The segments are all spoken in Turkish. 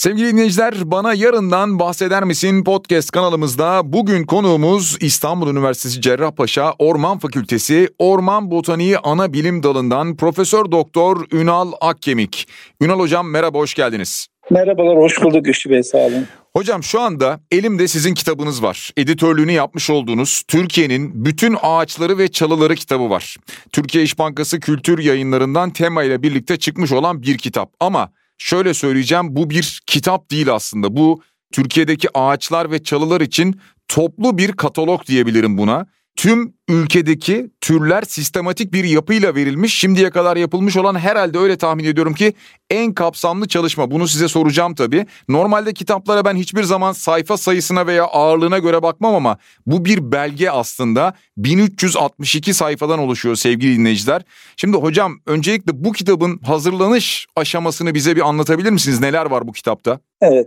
Sevgili dinleyiciler bana yarından bahseder misin podcast kanalımızda bugün konuğumuz İstanbul Üniversitesi Cerrahpaşa Orman Fakültesi Orman Botaniği Ana Bilim Dalı'ndan Profesör Doktor Ünal Akkemik. Ünal hocam merhaba hoş geldiniz. Merhabalar hoş bulduk Güçlü Bey sağ olun. Hocam şu anda elimde sizin kitabınız var. Editörlüğünü yapmış olduğunuz Türkiye'nin bütün ağaçları ve çalıları kitabı var. Türkiye İş Bankası Kültür Yayınlarından tema ile birlikte çıkmış olan bir kitap. Ama şöyle söyleyeceğim bu bir kitap değil aslında. Bu Türkiye'deki ağaçlar ve çalılar için toplu bir katalog diyebilirim buna. Tüm ülkedeki türler sistematik bir yapıyla verilmiş. Şimdiye kadar yapılmış olan herhalde öyle tahmin ediyorum ki en kapsamlı çalışma. Bunu size soracağım tabii. Normalde kitaplara ben hiçbir zaman sayfa sayısına veya ağırlığına göre bakmam ama bu bir belge aslında. 1362 sayfadan oluşuyor sevgili dinleyiciler. Şimdi hocam öncelikle bu kitabın hazırlanış aşamasını bize bir anlatabilir misiniz? Neler var bu kitapta? Evet.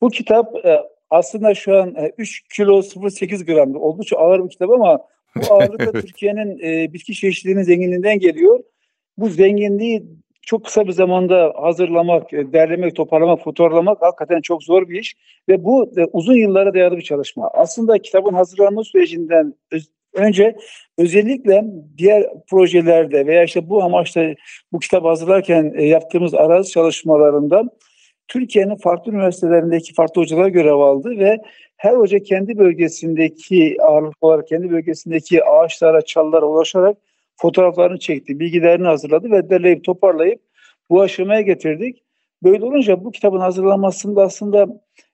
Bu kitap e, aslında şu an 3 e, kilo 0.8 gram oldukça ağır bir kitap ama bu ağırlık Türkiye'nin e, bitki çeşitliliğinin zenginliğinden geliyor. Bu zenginliği çok kısa bir zamanda hazırlamak, e, derlemek, toparlamak, fotoğraflamak hakikaten çok zor bir iş. Ve bu e, uzun yıllara dayalı bir çalışma. Aslında kitabın hazırlanma sürecinden önce özellikle diğer projelerde veya işte bu amaçla bu kitap hazırlarken e, yaptığımız arazi çalışmalarında Türkiye'nin farklı üniversitelerindeki farklı hocalar görev aldı ve her hoca kendi bölgesindeki ağırlık olarak kendi bölgesindeki ağaçlara, çalılara ulaşarak fotoğraflarını çekti, bilgilerini hazırladı ve derleyip toparlayıp bu aşamaya getirdik. Böyle olunca bu kitabın hazırlanmasında aslında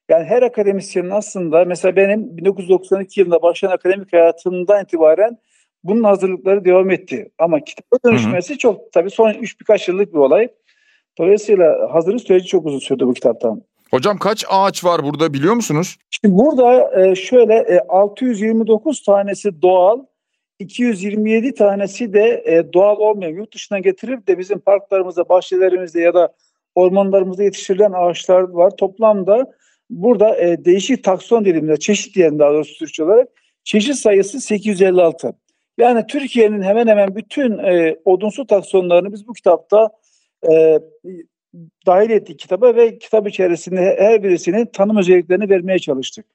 yani her akademisyenin aslında mesela benim 1992 yılında başlayan akademik hayatımdan itibaren bunun hazırlıkları devam etti. Ama kitaba dönüşmesi hı hı. çok tabii son üç birkaç yıllık bir olay. Dolayısıyla hazırlık süreci çok uzun sürdü bu kitaptan. Hocam kaç ağaç var burada biliyor musunuz? Şimdi burada e, şöyle 629 e, tanesi doğal, 227 tanesi de e, doğal olmayan yurt dışından getirip de bizim parklarımızda, bahçelerimizde ya da ormanlarımızda yetiştirilen ağaçlar var. Toplamda burada değişik takson dediğimizde çeşit diyelim daha doğrusu Türkçe olarak çeşit sayısı 856. Yani Türkiye'nin hemen hemen bütün odunsu taksonlarını biz bu kitapta e, dahil ettik kitaba ve kitap içerisinde her birisinin tanım özelliklerini vermeye çalıştık.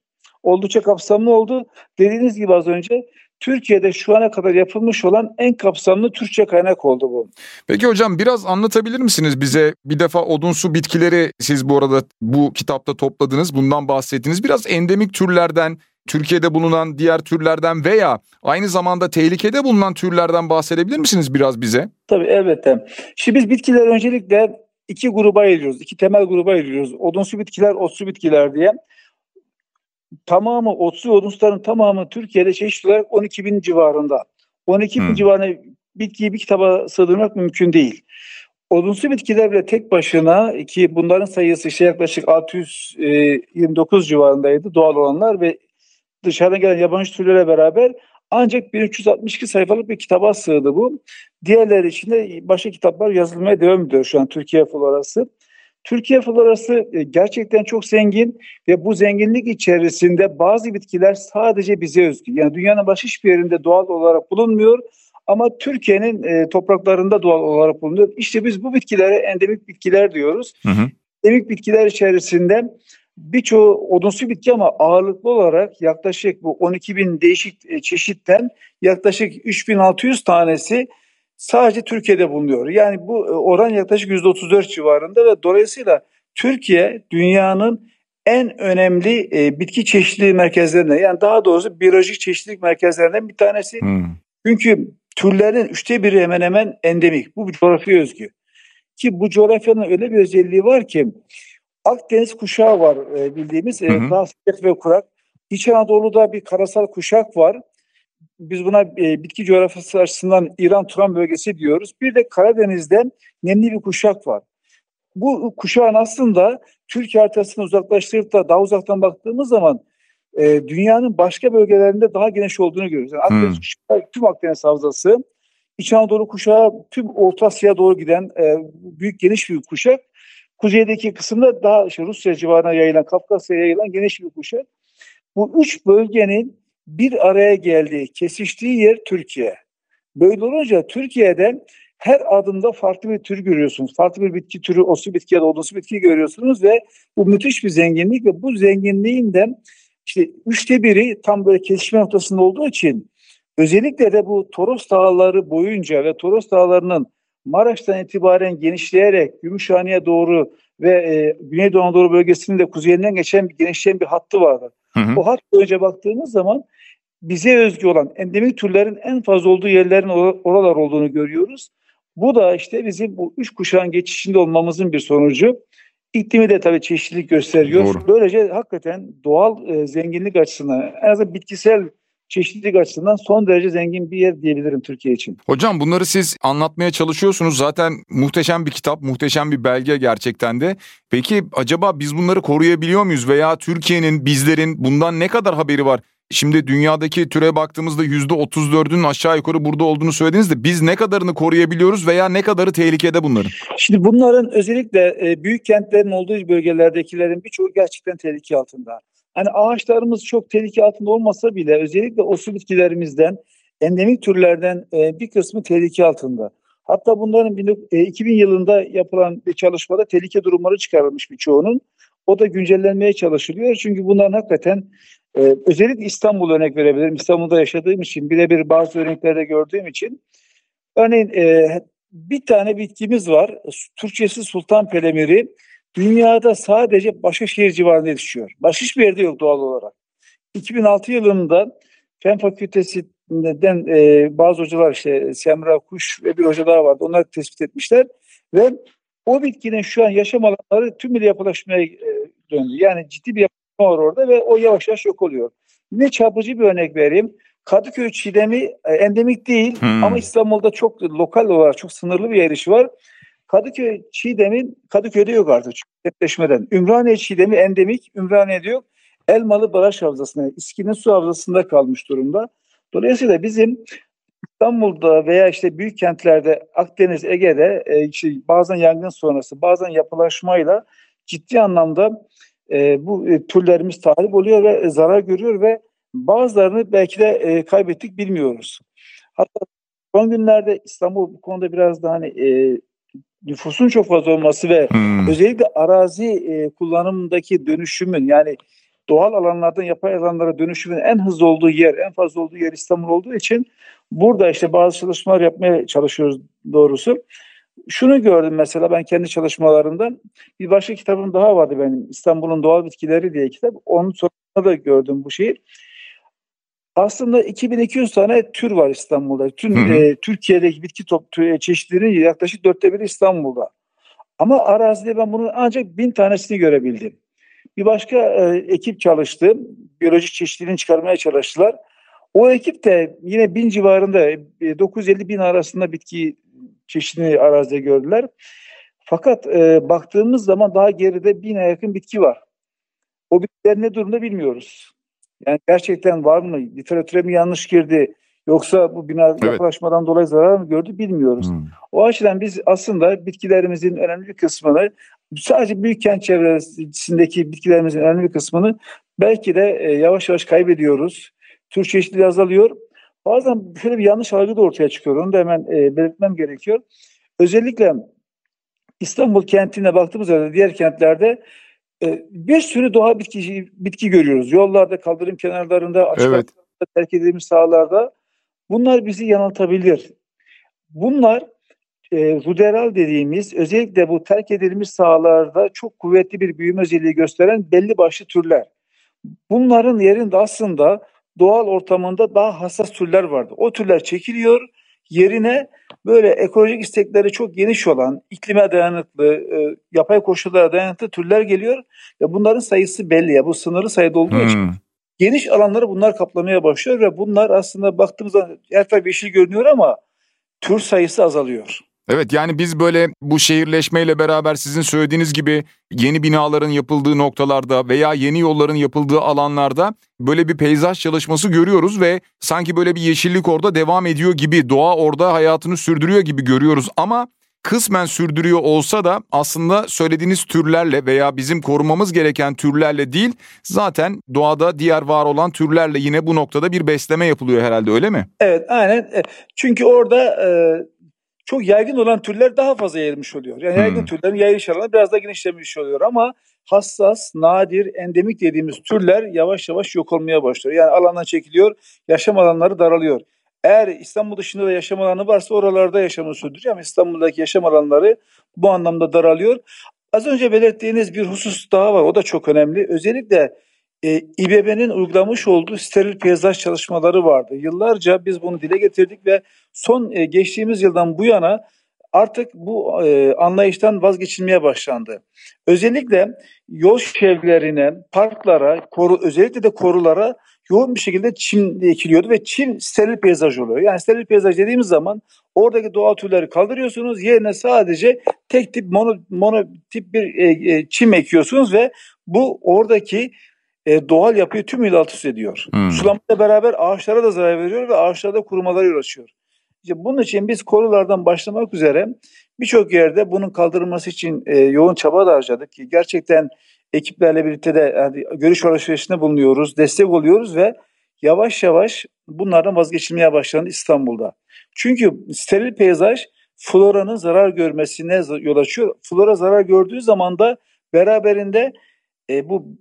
Oldukça kapsamlı oldu. Dediğiniz gibi az önce Türkiye'de şu ana kadar yapılmış olan en kapsamlı Türkçe kaynak oldu bu. Peki hocam biraz anlatabilir misiniz bize? Bir defa odunsu bitkileri siz bu arada bu kitapta topladınız. Bundan bahsettiniz. Biraz endemik türlerden, Türkiye'de bulunan diğer türlerden veya aynı zamanda tehlikede bulunan türlerden bahsedebilir misiniz biraz bize? Tabii elbette. Şimdi biz bitkiler öncelikle iki gruba ayırıyoruz. iki temel gruba ayırıyoruz. Odunsu bitkiler, otsu bitkiler diye. Tamamı otsu odunsuların tamamı Türkiye'de çeşitli olarak 12 bin civarında. 12 bin hmm. civarında bitkiyi bir kitaba sığdırmak mümkün değil. Odunsu bitkiler bile tek başına ki bunların sayısı işte yaklaşık 629 civarındaydı doğal olanlar ve dışarıdan gelen yabancı türlere beraber ancak 1362 sayfalık bir kitaba sığdı bu. Diğerleri içinde başka kitaplar yazılmaya devam ediyor şu an Türkiye florası. Türkiye florası e, gerçekten çok zengin ve bu zenginlik içerisinde bazı bitkiler sadece bize özgü. Yani dünyanın başka hiçbir yerinde doğal olarak bulunmuyor ama Türkiye'nin e, topraklarında doğal olarak bulunuyor. İşte biz bu bitkilere endemik bitkiler diyoruz. Hı hı. Endemik bitkiler içerisinde birçoğu odunsu bitki ama ağırlıklı olarak yaklaşık bu 12 bin değişik e, çeşitten yaklaşık 3600 tanesi sadece Türkiye'de bulunuyor. Yani bu e, oran yaklaşık %34 civarında ve dolayısıyla Türkiye dünyanın en önemli e, bitki çeşitliliği merkezlerinden yani daha doğrusu biyolojik çeşitlilik merkezlerinden bir tanesi. Hmm. Çünkü türlerin üçte biri hemen hemen endemik. Bu coğrafya özgü. Ki bu coğrafyanın öyle bir özelliği var ki Akdeniz kuşağı var e, bildiğimiz. E, sıcak ve kurak. İç Anadolu'da bir karasal kuşak var. Biz buna e, bitki coğrafyası açısından İran-Turan bölgesi diyoruz. Bir de Karadeniz'de nemli bir kuşak var. Bu kuşağın aslında Türkiye haritasını uzaklaştırıp da daha uzaktan baktığımız zaman e, dünyanın başka bölgelerinde daha geniş olduğunu görüyoruz. Yani Akdeniz hmm. kuşağı, tüm Akdeniz havzası, İç Anadolu kuşağı tüm Orta Asya'ya doğru giden e, büyük geniş bir kuşak. Kuzeydeki kısımda daha işte Rusya civarına yayılan, Kafkasya'ya yayılan geniş bir kuşak. Bu üç bölgenin bir araya geldiği, kesiştiği yer Türkiye. Böyle olunca Türkiye'de her adımda farklı bir tür görüyorsunuz. Farklı bir bitki türü, osu bitki ya da odunsu bitki görüyorsunuz ve bu müthiş bir zenginlik ve bu zenginliğin de işte üçte biri tam böyle kesişme noktasında olduğu için özellikle de bu Toros Dağları boyunca ve Toros Dağları'nın Maraş'tan itibaren genişleyerek Gümüşhane'ye doğru ve e, Güneydoğu Anadolu bölgesinin de kuzeyinden geçen bir genişleyen bir hattı vardı. Hı hı. O hat boyunca baktığımız zaman bize özgü olan endemik türlerin en fazla olduğu yerlerin oralar olduğunu görüyoruz. Bu da işte bizim bu üç kuşağın geçişinde olmamızın bir sonucu. İklimi de tabii çeşitlilik gösteriyor. Doğru. Böylece hakikaten doğal e, zenginlik açısından en azından bitkisel çeşitlilik açısından son derece zengin bir yer diyebilirim Türkiye için. Hocam bunları siz anlatmaya çalışıyorsunuz. Zaten muhteşem bir kitap, muhteşem bir belge gerçekten de. Peki acaba biz bunları koruyabiliyor muyuz veya Türkiye'nin, bizlerin bundan ne kadar haberi var? Şimdi dünyadaki türe baktığımızda %34'ün aşağı yukarı burada olduğunu söylediniz de biz ne kadarını koruyabiliyoruz veya ne kadarı tehlikede bunların? Şimdi bunların özellikle e, büyük kentlerin olduğu bölgelerdekilerin birçoğu gerçekten tehlike altında. Hani ağaçlarımız çok tehlike altında olmasa bile özellikle osu bitkilerimizden, endemik türlerden e, bir kısmı tehlike altında. Hatta bunların 2000 yılında yapılan bir çalışmada tehlike durumları çıkarılmış birçoğunun. O da güncellenmeye çalışılıyor. Çünkü bunların hakikaten ee, özellikle İstanbul örnek verebilirim. İstanbul'da yaşadığım için birebir bazı örneklerde gördüğüm için. Örneğin e, bir tane bitkimiz var. Türkçesi Sultan Pelemiri. Dünyada sadece Başakşehir civarında yetişiyor. Başka hiçbir yerde yok doğal olarak. 2006 yılında Fen Fakültesi'nden e, bazı hocalar işte Semra Kuş ve bir hoca daha vardı. Onlar tespit etmişler ve o bitkinin şu an yaşam alanları tümüyle yapılaşmaya e, döndü. Yani ciddi bir var orada ve o yavaş yavaş yok oluyor. Ne çarpıcı bir örnek vereyim. Kadıköy çiğdemi e, endemik değil hmm. ama İstanbul'da çok lokal olarak çok sınırlı bir erişi var. Kadıköy çiğdemin Kadıköy'de yok artık netleşmeden. Ümraniye çiğdemi endemik, Ümraniye'de yok. Elmalı Baraj Havzası'nda, İskinin Su Havzası'nda kalmış durumda. Dolayısıyla bizim İstanbul'da veya işte büyük kentlerde Akdeniz, Ege'de e, işte bazen yangın sonrası, bazen yapılaşmayla ciddi anlamda e, bu e, türlerimiz tahrip oluyor ve zarar görüyor ve bazılarını belki de e, kaybettik bilmiyoruz. Hatta son günlerde İstanbul bu konuda biraz da hani e, nüfusun çok fazla olması ve hmm. özellikle arazi e, kullanımındaki dönüşümün yani doğal alanlardan yapay alanlara dönüşümün en hızlı olduğu yer, en fazla olduğu yer İstanbul olduğu için burada işte bazı çalışmalar yapmaya çalışıyoruz doğrusu. Şunu gördüm mesela ben kendi çalışmalarımdan. Bir başka kitabım daha vardı benim. İstanbul'un Doğal Bitkileri diye kitap. Onun sonunda da gördüm bu şeyi. Aslında 2200 tane tür var İstanbul'da. Tüm e, Türkiye'deki bitki top tür, çeşitlerinin yaklaşık dörtte biri İstanbul'da. Ama arazide ben bunun ancak bin tanesini görebildim. Bir başka e, ekip çalıştı. Biyolojik çeşitliliğini çıkarmaya çalıştılar. O ekip de yine bin civarında, 950 e, bin arasında bitki çeşitli arazide gördüler. Fakat e, baktığımız zaman daha geride bine yakın bitki var. O bitkiler ne durumda bilmiyoruz. Yani gerçekten var mı? Literatüre mi yanlış girdi? Yoksa bu bina evet. yapılaşmadan dolayı zarar mı gördü bilmiyoruz. Hmm. O açıdan biz aslında bitkilerimizin önemli bir kısmını sadece büyük kent çevresindeki bitkilerimizin önemli bir kısmını belki de e, yavaş yavaş kaybediyoruz. Tür çeşitliliği azalıyor. Bazen şöyle bir yanlış algı da ortaya çıkıyor. Onu da hemen e, belirtmem gerekiyor. Özellikle İstanbul kentine baktığımız zaman diğer kentlerde bir sürü doğa bitki, bitki görüyoruz. Yollarda, kaldırım kenarlarında, açık evet. terk edilmiş sahalarda. Bunlar bizi yanıltabilir. Bunlar e, ruderal dediğimiz özellikle bu terk edilmiş sahalarda çok kuvvetli bir büyüme özelliği gösteren belli başlı türler. Bunların yerinde aslında doğal ortamında daha hassas türler vardı. O türler çekiliyor. Yerine böyle ekolojik istekleri çok geniş olan, iklime dayanıklı, e, yapay koşullara dayanıklı türler geliyor. Ve bunların sayısı belli ya. Bu sınırlı sayıda olduğu hmm. için geniş alanları bunlar kaplamaya başlıyor ve bunlar aslında baktığımızda her taraf yeşil görünüyor ama tür sayısı azalıyor. Evet yani biz böyle bu şehirleşmeyle beraber sizin söylediğiniz gibi yeni binaların yapıldığı noktalarda veya yeni yolların yapıldığı alanlarda böyle bir peyzaj çalışması görüyoruz ve sanki böyle bir yeşillik orada devam ediyor gibi, doğa orada hayatını sürdürüyor gibi görüyoruz ama kısmen sürdürüyor olsa da aslında söylediğiniz türlerle veya bizim korumamız gereken türlerle değil zaten doğada diğer var olan türlerle yine bu noktada bir besleme yapılıyor herhalde öyle mi? Evet aynen çünkü orada e, çok yaygın olan türler daha fazla yayılmış oluyor. Yani hmm. yaygın türlerin yayılış alanı biraz daha genişlemiş oluyor ama hassas, nadir, endemik dediğimiz türler yavaş yavaş yok olmaya başlıyor. Yani alandan çekiliyor, yaşam alanları daralıyor. Eğer İstanbul dışında da yaşam alanı varsa oralarda yaşamını sürdürüyor ama İstanbul'daki yaşam alanları bu anlamda daralıyor. Az önce belirttiğiniz bir husus daha var. O da çok önemli. Özellikle e, İBB'nin uygulamış olduğu steril peyzaj çalışmaları vardı. Yıllarca biz bunu dile getirdik ve son e, geçtiğimiz yıldan bu yana artık bu e, anlayıştan vazgeçilmeye başlandı. Özellikle yol çevrelerine, parklara, koru, özellikle de korulara yoğun bir şekilde çim ekiliyordu ve çim steril peyzaj oluyor. Yani steril peyzaj dediğimiz zaman oradaki doğal türleri kaldırıyorsunuz. Yerine sadece tek tip mono, mono tip bir e, e, çim ekiyorsunuz ve bu oradaki e, doğal yapıyı tümüyle alt üst ediyor. Hmm. Sulamayla beraber ağaçlara da zarar veriyor ve ağaçlarda kurumalar uğraşıyor. İşte bunun için biz korulardan başlamak üzere birçok yerde bunun kaldırılması için e, yoğun çaba da harcadık ki gerçekten ekiplerle birlikte de yani görüş alışverişinde bulunuyoruz, destek oluyoruz ve yavaş yavaş bunlardan vazgeçilmeye başlandı İstanbul'da. Çünkü steril peyzaj floranın zarar görmesine yol açıyor. Flora zarar gördüğü zaman da beraberinde e, bu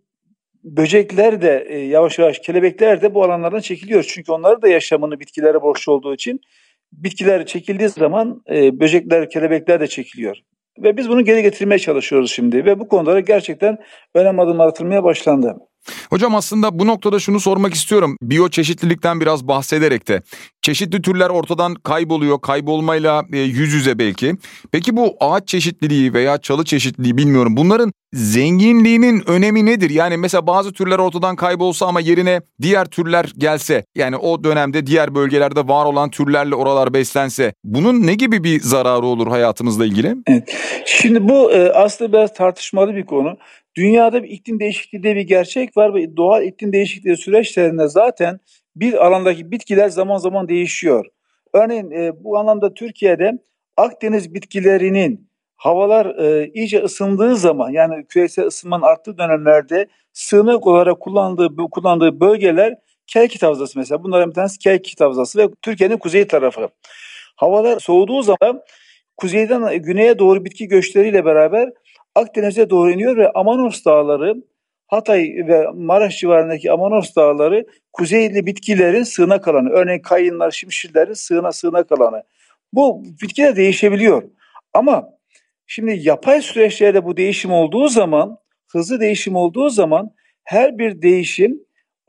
böcekler de e, yavaş yavaş kelebekler de bu alanlardan çekiliyor. Çünkü onlar da yaşamını bitkilere borçlu olduğu için bitkiler çekildiği zaman e, böcekler, kelebekler de çekiliyor. Ve biz bunu geri getirmeye çalışıyoruz şimdi ve bu konulara gerçekten önem adımlar atılmaya başlandı. Hocam aslında bu noktada şunu sormak istiyorum. Biyoçeşitlilikten biraz bahsederek de. Çeşitli türler ortadan kayboluyor, kaybolmayla e, yüz yüze belki. Peki bu ağaç çeşitliliği veya çalı çeşitliliği bilmiyorum. Bunların zenginliğinin önemi nedir? Yani mesela bazı türler ortadan kaybolsa ama yerine diğer türler gelse, yani o dönemde diğer bölgelerde var olan türlerle oralar beslense, bunun ne gibi bir zararı olur hayatımızla ilgili? Evet. Şimdi bu e, aslında biraz tartışmalı bir konu. Dünyada bir iklim değişikliği diye bir gerçek var ve doğal iklim değişikliği süreçlerinde zaten bir alandaki bitkiler zaman zaman değişiyor. Örneğin e, bu anlamda Türkiye'de Akdeniz bitkilerinin havalar e, iyice ısındığı zaman yani küresel ısınmanın arttığı dönemlerde sığınak olarak kullandığı kullandığı bölgeler Kelkit Havzası mesela. Bunların bir tanesi Kelkit Havzası ve Türkiye'nin kuzey tarafı. Havalar soğuduğu zaman kuzeyden güneye doğru bitki göçleriyle beraber Akdeniz'e doğru iniyor ve Amanos Dağları, Hatay ve Maraş civarındaki Amanos Dağları kuzeyli bitkilerin sığınak alanı. Örneğin kayınlar, şimşirlerin sığına sığınak alanı. Bu bitkiler değişebiliyor. Ama şimdi yapay süreçlerde bu değişim olduğu zaman, hızlı değişim olduğu zaman her bir değişim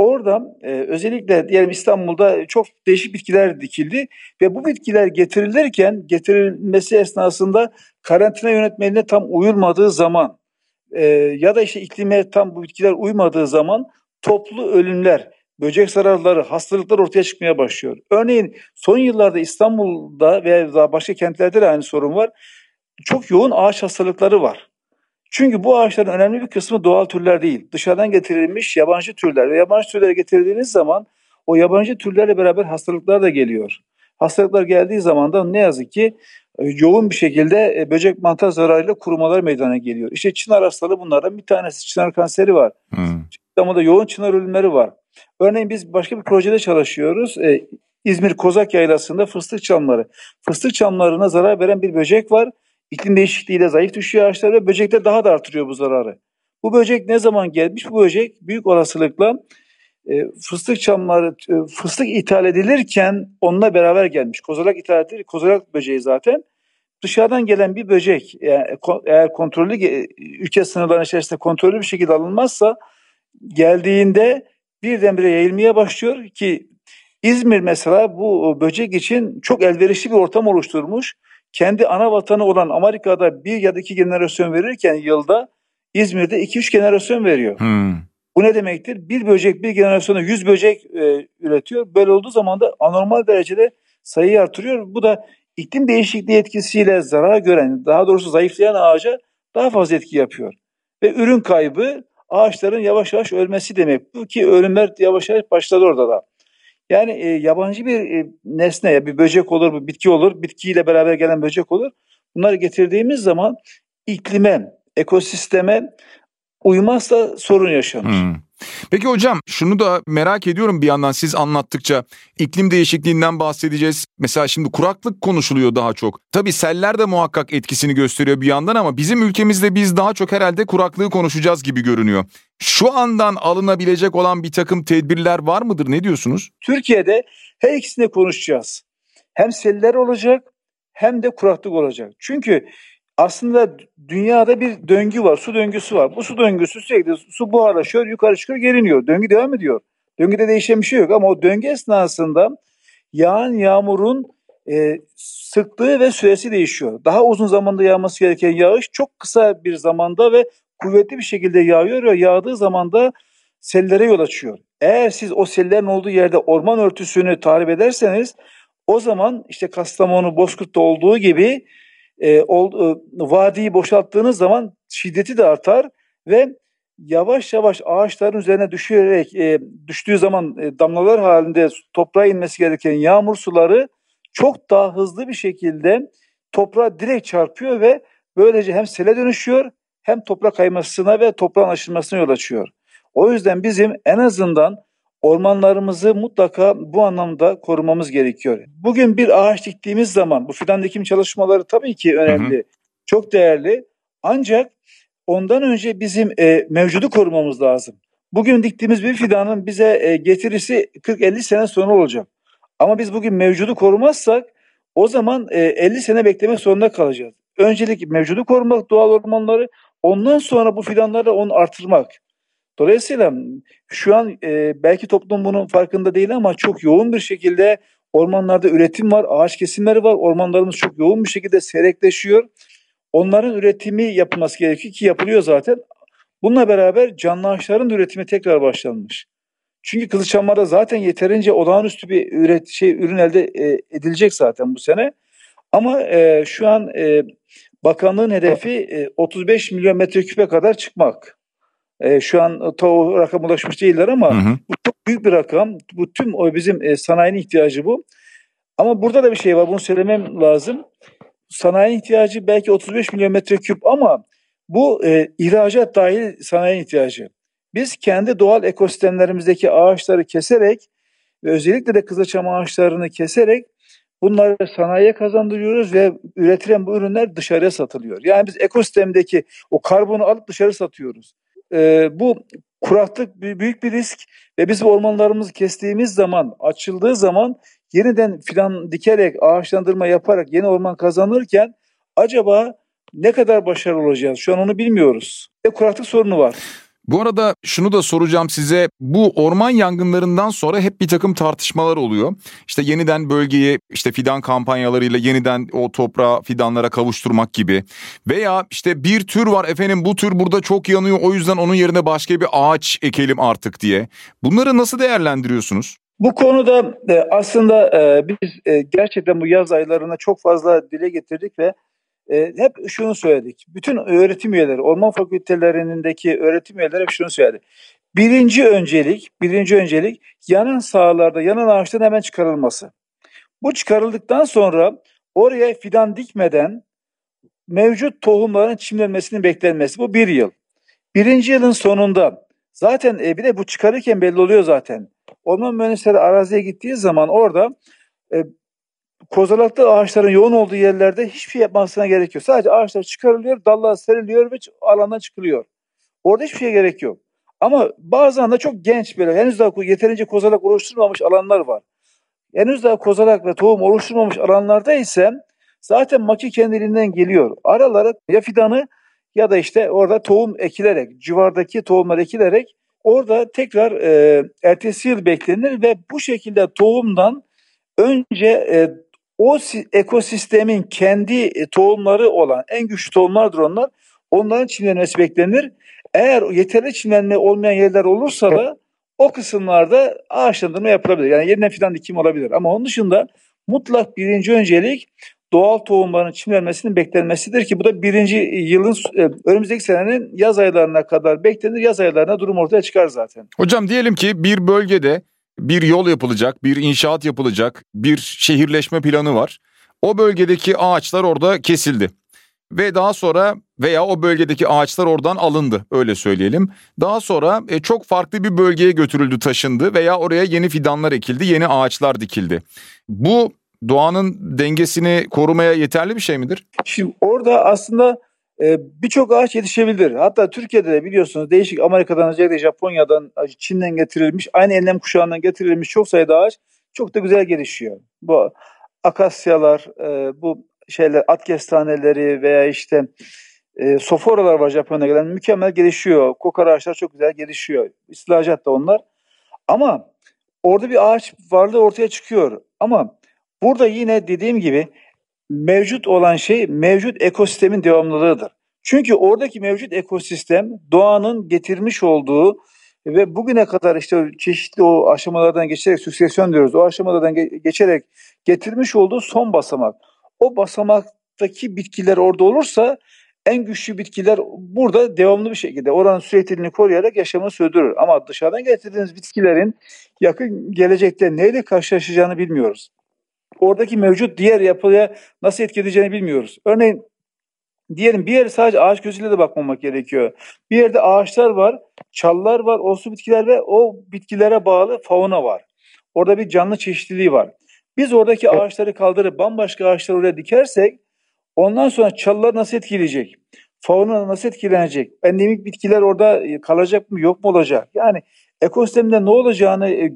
Orada e, özellikle diyelim İstanbul'da çok değişik bitkiler dikildi ve bu bitkiler getirilirken getirilmesi esnasında karantina yönetmeliğine tam uyulmadığı zaman e, ya da işte iklime tam bu bitkiler uymadığı zaman toplu ölümler, böcek zararları, hastalıklar ortaya çıkmaya başlıyor. Örneğin son yıllarda İstanbul'da veya başka kentlerde de aynı sorun var. Çok yoğun ağaç hastalıkları var. Çünkü bu ağaçların önemli bir kısmı doğal türler değil. Dışarıdan getirilmiş yabancı türler ve yabancı türleri getirdiğiniz zaman o yabancı türlerle beraber hastalıklar da geliyor. Hastalıklar geldiği zaman da ne yazık ki e, yoğun bir şekilde e, böcek mantar zararıyla kurumalar meydana geliyor. İşte çınar hastalığı bunlardan bir tanesi. Çınar kanseri var. Hmm. da yoğun çınar ölümleri var. Örneğin biz başka bir projede çalışıyoruz. Ee, İzmir Kozak Yaylası'nda fıstık çamları. Fıstık çamlarına zarar veren bir böcek var İklim değişikliğiyle zayıf düşüyor ağaçlar ve böcekler daha da artırıyor bu zararı. Bu böcek ne zaman gelmiş? Bu böcek büyük olasılıkla e, fıstık çamları, e, fıstık ithal edilirken onunla beraber gelmiş. Kozalak ithal edilir, kozalak böceği zaten. Dışarıdan gelen bir böcek yani eğer kontrollü ülke sınırlarının içerisinde kontrollü bir şekilde alınmazsa geldiğinde birdenbire yayılmaya başlıyor ki İzmir mesela bu böcek için çok elverişli bir ortam oluşturmuş kendi ana vatanı olan Amerika'da bir ya da iki generasyon verirken yılda İzmir'de iki üç generasyon veriyor. Hmm. Bu ne demektir? Bir böcek bir generasyona yüz böcek e, üretiyor. Böyle olduğu zaman da anormal derecede sayıyı artırıyor. Bu da iklim değişikliği etkisiyle zarar gören, daha doğrusu zayıflayan ağaca daha fazla etki yapıyor. Ve ürün kaybı ağaçların yavaş yavaş ölmesi demek. Bu ki ölümler yavaş yavaş başladı orada da. Yani e, yabancı bir e, nesne, ya bir böcek olur, bir bitki olur, bitkiyle beraber gelen böcek olur. Bunları getirdiğimiz zaman iklime, ekosisteme uymazsa sorun yaşanır. Hmm. Peki hocam şunu da merak ediyorum bir yandan siz anlattıkça iklim değişikliğinden bahsedeceğiz. Mesela şimdi kuraklık konuşuluyor daha çok. Tabii seller de muhakkak etkisini gösteriyor bir yandan ama bizim ülkemizde biz daha çok herhalde kuraklığı konuşacağız gibi görünüyor. Şu andan alınabilecek olan bir takım tedbirler var mıdır? Ne diyorsunuz? Türkiye'de her ikisini konuşacağız. Hem seller olacak hem de kuraklık olacak. Çünkü aslında dünyada bir döngü var, su döngüsü var. Bu su döngüsü sürekli su buharlaşıyor, yukarı çıkıyor, geriniyor. Döngü devam ediyor. Döngüde değişen bir şey yok ama o döngü esnasında yağan yağmurun e, sıklığı ve süresi değişiyor. Daha uzun zamanda yağması gereken yağış çok kısa bir zamanda ve kuvvetli bir şekilde yağıyor ve yağdığı zaman da sellere yol açıyor. Eğer siz o sellerin olduğu yerde orman örtüsünü tahrip ederseniz o zaman işte Kastamonu, Bozkurt'ta olduğu gibi e, ol, e, vadiyi boşalttığınız zaman şiddeti de artar ve yavaş yavaş ağaçların üzerine düşerek e, düştüğü zaman e, damlalar halinde toprağa inmesi gereken yağmur suları çok daha hızlı bir şekilde toprağa direkt çarpıyor ve böylece hem sele dönüşüyor hem toprak kaymasına ve toprağın aşınmasına yol açıyor. O yüzden bizim en azından ormanlarımızı mutlaka bu anlamda korumamız gerekiyor. Bugün bir ağaç diktiğimiz zaman bu fidan dikim çalışmaları tabii ki önemli, hı hı. çok değerli. Ancak ondan önce bizim e, mevcudu korumamız lazım. Bugün diktiğimiz bir fidanın bize e, getirisi 40-50 sene sonra olacak. Ama biz bugün mevcudu korumazsak o zaman e, 50 sene beklemek zorunda kalacağız. Öncelik mevcudu korumak doğal ormanları, ondan sonra bu fidanları onu artırmak. Dolayısıyla şu an e, belki toplum bunun farkında değil ama çok yoğun bir şekilde ormanlarda üretim var, ağaç kesimleri var. Ormanlarımız çok yoğun bir şekilde seyrekleşiyor. Onların üretimi yapılması gerekiyor ki yapılıyor zaten. Bununla beraber canlı ağaçların üretimi tekrar başlanmış. Çünkü Kılıçdaroğlu'da zaten yeterince olağanüstü bir üret, şey, ürün elde e, edilecek zaten bu sene. Ama e, şu an e, bakanlığın hedefi e, 35 milyon metreküpe kadar çıkmak. E, şu an o rakam ulaşmış değiller ama hı hı. bu çok büyük bir rakam. Bu tüm o bizim e, sanayinin ihtiyacı bu. Ama burada da bir şey var. Bunu söylemem lazım. Sanayi ihtiyacı belki 35 milyon metreküp ama bu e, ihracat dahil sanayi ihtiyacı. Biz kendi doğal ekosistemlerimizdeki ağaçları keserek ve özellikle de kızılçam ağaçlarını keserek bunları sanayiye kazandırıyoruz ve üretilen bu ürünler dışarıya satılıyor. Yani biz ekosistemdeki o karbonu alıp dışarı satıyoruz e, bu kuraklık büyük bir risk ve biz ormanlarımızı kestiğimiz zaman, açıldığı zaman yeniden filan dikerek, ağaçlandırma yaparak yeni orman kazanırken acaba ne kadar başarılı olacağız? Şu an onu bilmiyoruz. Ve kuraklık sorunu var. Bu arada şunu da soracağım size. Bu orman yangınlarından sonra hep bir takım tartışmalar oluyor. İşte yeniden bölgeyi işte fidan kampanyalarıyla yeniden o toprağa fidanlara kavuşturmak gibi. Veya işte bir tür var efendim bu tür burada çok yanıyor o yüzden onun yerine başka bir ağaç ekelim artık diye. Bunları nasıl değerlendiriyorsunuz? Bu konuda e, aslında e, biz e, gerçekten bu yaz aylarına çok fazla dile getirdik ve e, hep şunu söyledik. Bütün öğretim üyeleri, orman fakültelerindeki öğretim üyeleri hep şunu söyledi. Birinci öncelik, birinci öncelik yanan sahalarda, yanan ağaçların hemen çıkarılması. Bu çıkarıldıktan sonra oraya fidan dikmeden mevcut tohumların çimlenmesinin beklenmesi. Bu bir yıl. Birinci yılın sonunda zaten e, bir de bu çıkarırken belli oluyor zaten. Orman mühendisleri araziye gittiği zaman orada e, kozalaklı ağaçların yoğun olduğu yerlerde hiçbir şey yapmasına gerek yok. Sadece ağaçlar çıkarılıyor, dallar seriliyor ve alandan çıkılıyor. Orada hiçbir şeye gerek yok. Ama bazen de çok genç böyle henüz daha yeterince kozalak oluşturmamış alanlar var. Henüz daha kozalak ve tohum oluşturmamış alanlarda ise zaten maki kendiliğinden geliyor. Aralara ya fidanı ya da işte orada tohum ekilerek, civardaki tohumlar ekilerek orada tekrar e, ertesi yıl beklenir ve bu şekilde tohumdan önce e, o ekosistemin kendi e, tohumları olan en güçlü tohumlardır onlar. Onların çimlenmesi beklenir. Eğer yeterli çimlenme olmayan yerler olursa da o kısımlarda ağaçlandırma yapılabilir. Yani yeniden fidan dikim olabilir. Ama onun dışında mutlak birinci öncelik doğal tohumların çimlenmesinin beklenmesidir ki bu da birinci yılın e, önümüzdeki senenin yaz aylarına kadar beklenir. Yaz aylarına durum ortaya çıkar zaten. Hocam diyelim ki bir bölgede bir yol yapılacak, bir inşaat yapılacak, bir şehirleşme planı var. O bölgedeki ağaçlar orada kesildi. ve daha sonra veya o bölgedeki ağaçlar oradan alındı öyle söyleyelim. Daha sonra e, çok farklı bir bölgeye götürüldü taşındı veya oraya yeni fidanlar ekildi yeni ağaçlar dikildi. Bu doğanın dengesini korumaya yeterli bir şey midir? Şimdi orada aslında e, birçok ağaç yetişebilir. Hatta Türkiye'de de biliyorsunuz değişik Amerika'dan özellikle Japonya'dan, Çin'den getirilmiş, aynı enlem kuşağından getirilmiş çok sayıda ağaç çok da güzel gelişiyor. Bu akasyalar, e, bu şeyler at kestaneleri veya işte e, soforalar var Japonya'da gelen mükemmel gelişiyor. Kokar ağaçlar çok güzel gelişiyor. İstilacat da onlar. Ama orada bir ağaç varlığı ortaya çıkıyor. Ama burada yine dediğim gibi mevcut olan şey mevcut ekosistemin devamlılığıdır. Çünkü oradaki mevcut ekosistem doğanın getirmiş olduğu ve bugüne kadar işte çeşitli o aşamalardan geçerek süksesyon diyoruz. O aşamalardan geçerek getirmiş olduğu son basamak. O basamaktaki bitkiler orada olursa en güçlü bitkiler burada devamlı bir şekilde oranın sürekliliğini koruyarak yaşamını sürdürür. Ama dışarıdan getirdiğiniz bitkilerin yakın gelecekte neyle karşılaşacağını bilmiyoruz. Oradaki mevcut diğer yapıya nasıl etkileyeceğini bilmiyoruz. Örneğin diyelim bir yere sadece ağaç gözüyle de bakmamak gerekiyor. Bir yerde ağaçlar var, çallar var, olsu bitkiler ve o bitkilere bağlı fauna var. Orada bir canlı çeşitliliği var. Biz oradaki ağaçları kaldırıp bambaşka ağaçları oraya dikersek ondan sonra çalılar nasıl etkileyecek? Fauna nasıl etkilenecek? Endemik bitkiler orada e, kalacak mı yok mu olacak? Yani ekosistemde ne olacağını e,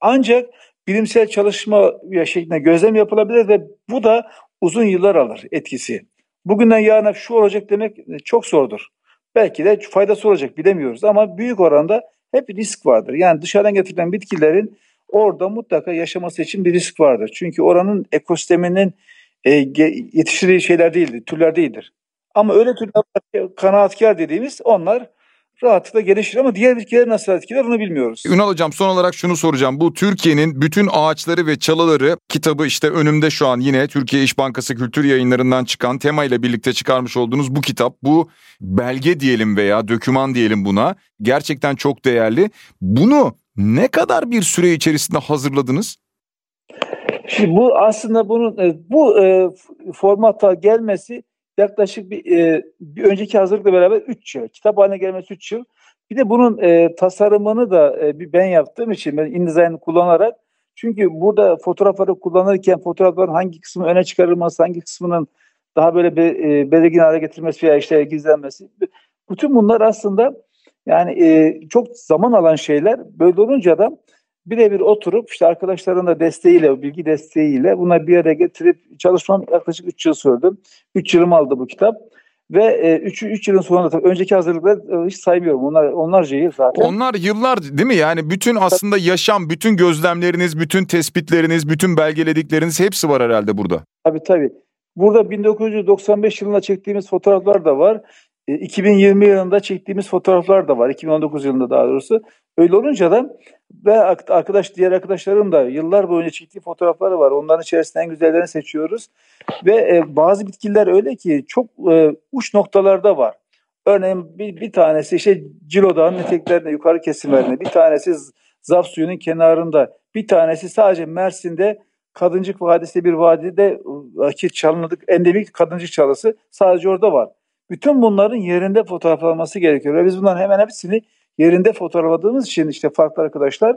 ancak bilimsel çalışma şeklinde gözlem yapılabilir ve bu da uzun yıllar alır etkisi. Bugünden yarına şu olacak demek e, çok zordur. Belki de faydası olacak bilemiyoruz ama büyük oranda hep risk vardır. Yani dışarıdan getirilen bitkilerin orada mutlaka yaşaması için bir risk vardır. Çünkü oranın ekosisteminin e, yetiştirdiği şeyler değildir, türler değildir. Ama öyle türler kanaatkar dediğimiz onlar rahatlıkla gelişir ama diğer bitkiler nasıl etkiler onu bilmiyoruz. Ünal Hocam son olarak şunu soracağım. Bu Türkiye'nin bütün ağaçları ve çalıları kitabı işte önümde şu an yine Türkiye İş Bankası Kültür Yayınları'ndan çıkan tema ile birlikte çıkarmış olduğunuz bu kitap. Bu belge diyelim veya döküman diyelim buna. Gerçekten çok değerli. Bunu ne kadar bir süre içerisinde hazırladınız? Şimdi bu aslında bunun e, bu e, formata gelmesi yaklaşık bir, e, bir önceki hazırlıkla beraber 3 yıl. Kitap haline gelmesi 3 yıl. Bir de bunun e, tasarımını da e, bir ben yaptığım için ben InDesign kullanarak çünkü burada fotoğrafları kullanırken fotoğrafların hangi kısmı öne çıkarılması, hangi kısmının daha böyle be, e, belirgin hale getirilmesi veya işte gizlenmesi. Bütün bunlar aslında yani e, çok zaman alan şeyler. Böyle olunca da birebir oturup işte arkadaşların da desteğiyle, bilgi desteğiyle buna bir araya getirip çalışmam yaklaşık 3 yıl sürdü. 3 yılım aldı bu kitap. Ve 3 e, üç yılın sonunda tabii önceki hazırlıkları e, hiç saymıyorum. Onlar onlarca yıl zaten. Onlar yıllar değil mi? Yani bütün aslında yaşam, bütün gözlemleriniz, bütün tespitleriniz, bütün belgeledikleriniz hepsi var herhalde burada. Tabii tabii. Burada 1995 yılında çektiğimiz fotoğraflar da var. 2020 e, yılında çektiğimiz fotoğraflar da var. 2019 yılında daha doğrusu. Öyle olunca da ve arkadaş diğer arkadaşlarım da yıllar boyunca çektiği fotoğrafları var. Onların içerisinden en güzellerini seçiyoruz. Ve e, bazı bitkiler öyle ki çok e, uç noktalarda var. Örneğin bir, bir tanesi işte Cilo Dağı'nın eteklerinde yukarı kesimlerinde, bir tanesi Zaf suyunun kenarında, bir tanesi sadece Mersin'de Kadıncık Vadisi bir vadide ki çalınıdık endemik Kadıncık çalısı sadece orada var. Bütün bunların yerinde fotoğraflanması gerekiyor. Ve biz bunların hemen hepsini yerinde fotoğrafladığımız için işte farklı arkadaşlar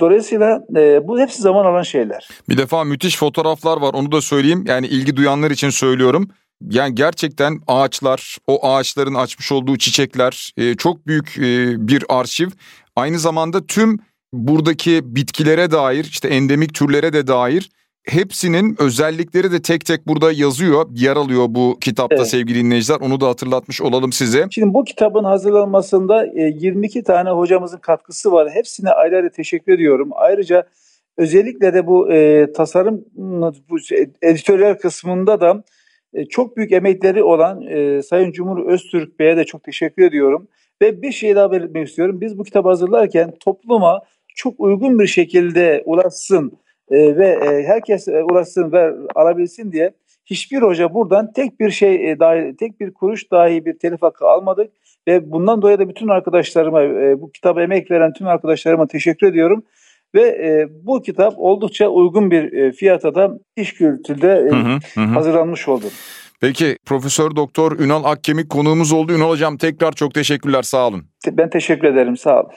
Dolayısıyla e, bu hepsi zaman alan şeyler. Bir defa müthiş fotoğraflar var onu da söyleyeyim. Yani ilgi duyanlar için söylüyorum. Yani gerçekten ağaçlar, o ağaçların açmış olduğu çiçekler e, çok büyük e, bir arşiv. Aynı zamanda tüm buradaki bitkilere dair, işte endemik türlere de dair hepsinin özellikleri de tek tek burada yazıyor, yer alıyor bu kitapta evet. sevgili dinleyiciler. Onu da hatırlatmış olalım size. Şimdi bu kitabın hazırlanmasında 22 e, tane hocamızın katkısı var. Hepsine ayrı ayrı teşekkür ediyorum. Ayrıca özellikle de bu e, tasarım bu editörler kısmında da e, çok büyük emekleri olan e, Sayın Cumhur Öztürk Bey'e de çok teşekkür ediyorum. Ve bir şey daha belirtmek istiyorum. Biz bu kitabı hazırlarken topluma çok uygun bir şekilde ulaşsın e, ve e, herkes e, ulaşsın ve alabilsin diye hiçbir hoca buradan tek bir şey e, dahi, tek bir kuruş dahi bir telif hakkı almadık ve bundan dolayı da bütün arkadaşlarıma e, bu kitaba emek veren tüm arkadaşlarıma teşekkür ediyorum ve e, bu kitap oldukça uygun bir e, fiyata da iş kültürde e, hı hı, hı. hazırlanmış oldu. Peki Profesör Doktor Ünal Akkemik konuğumuz oldu. Ünal Hocam tekrar çok teşekkürler sağ olun. Ben teşekkür ederim sağ olun.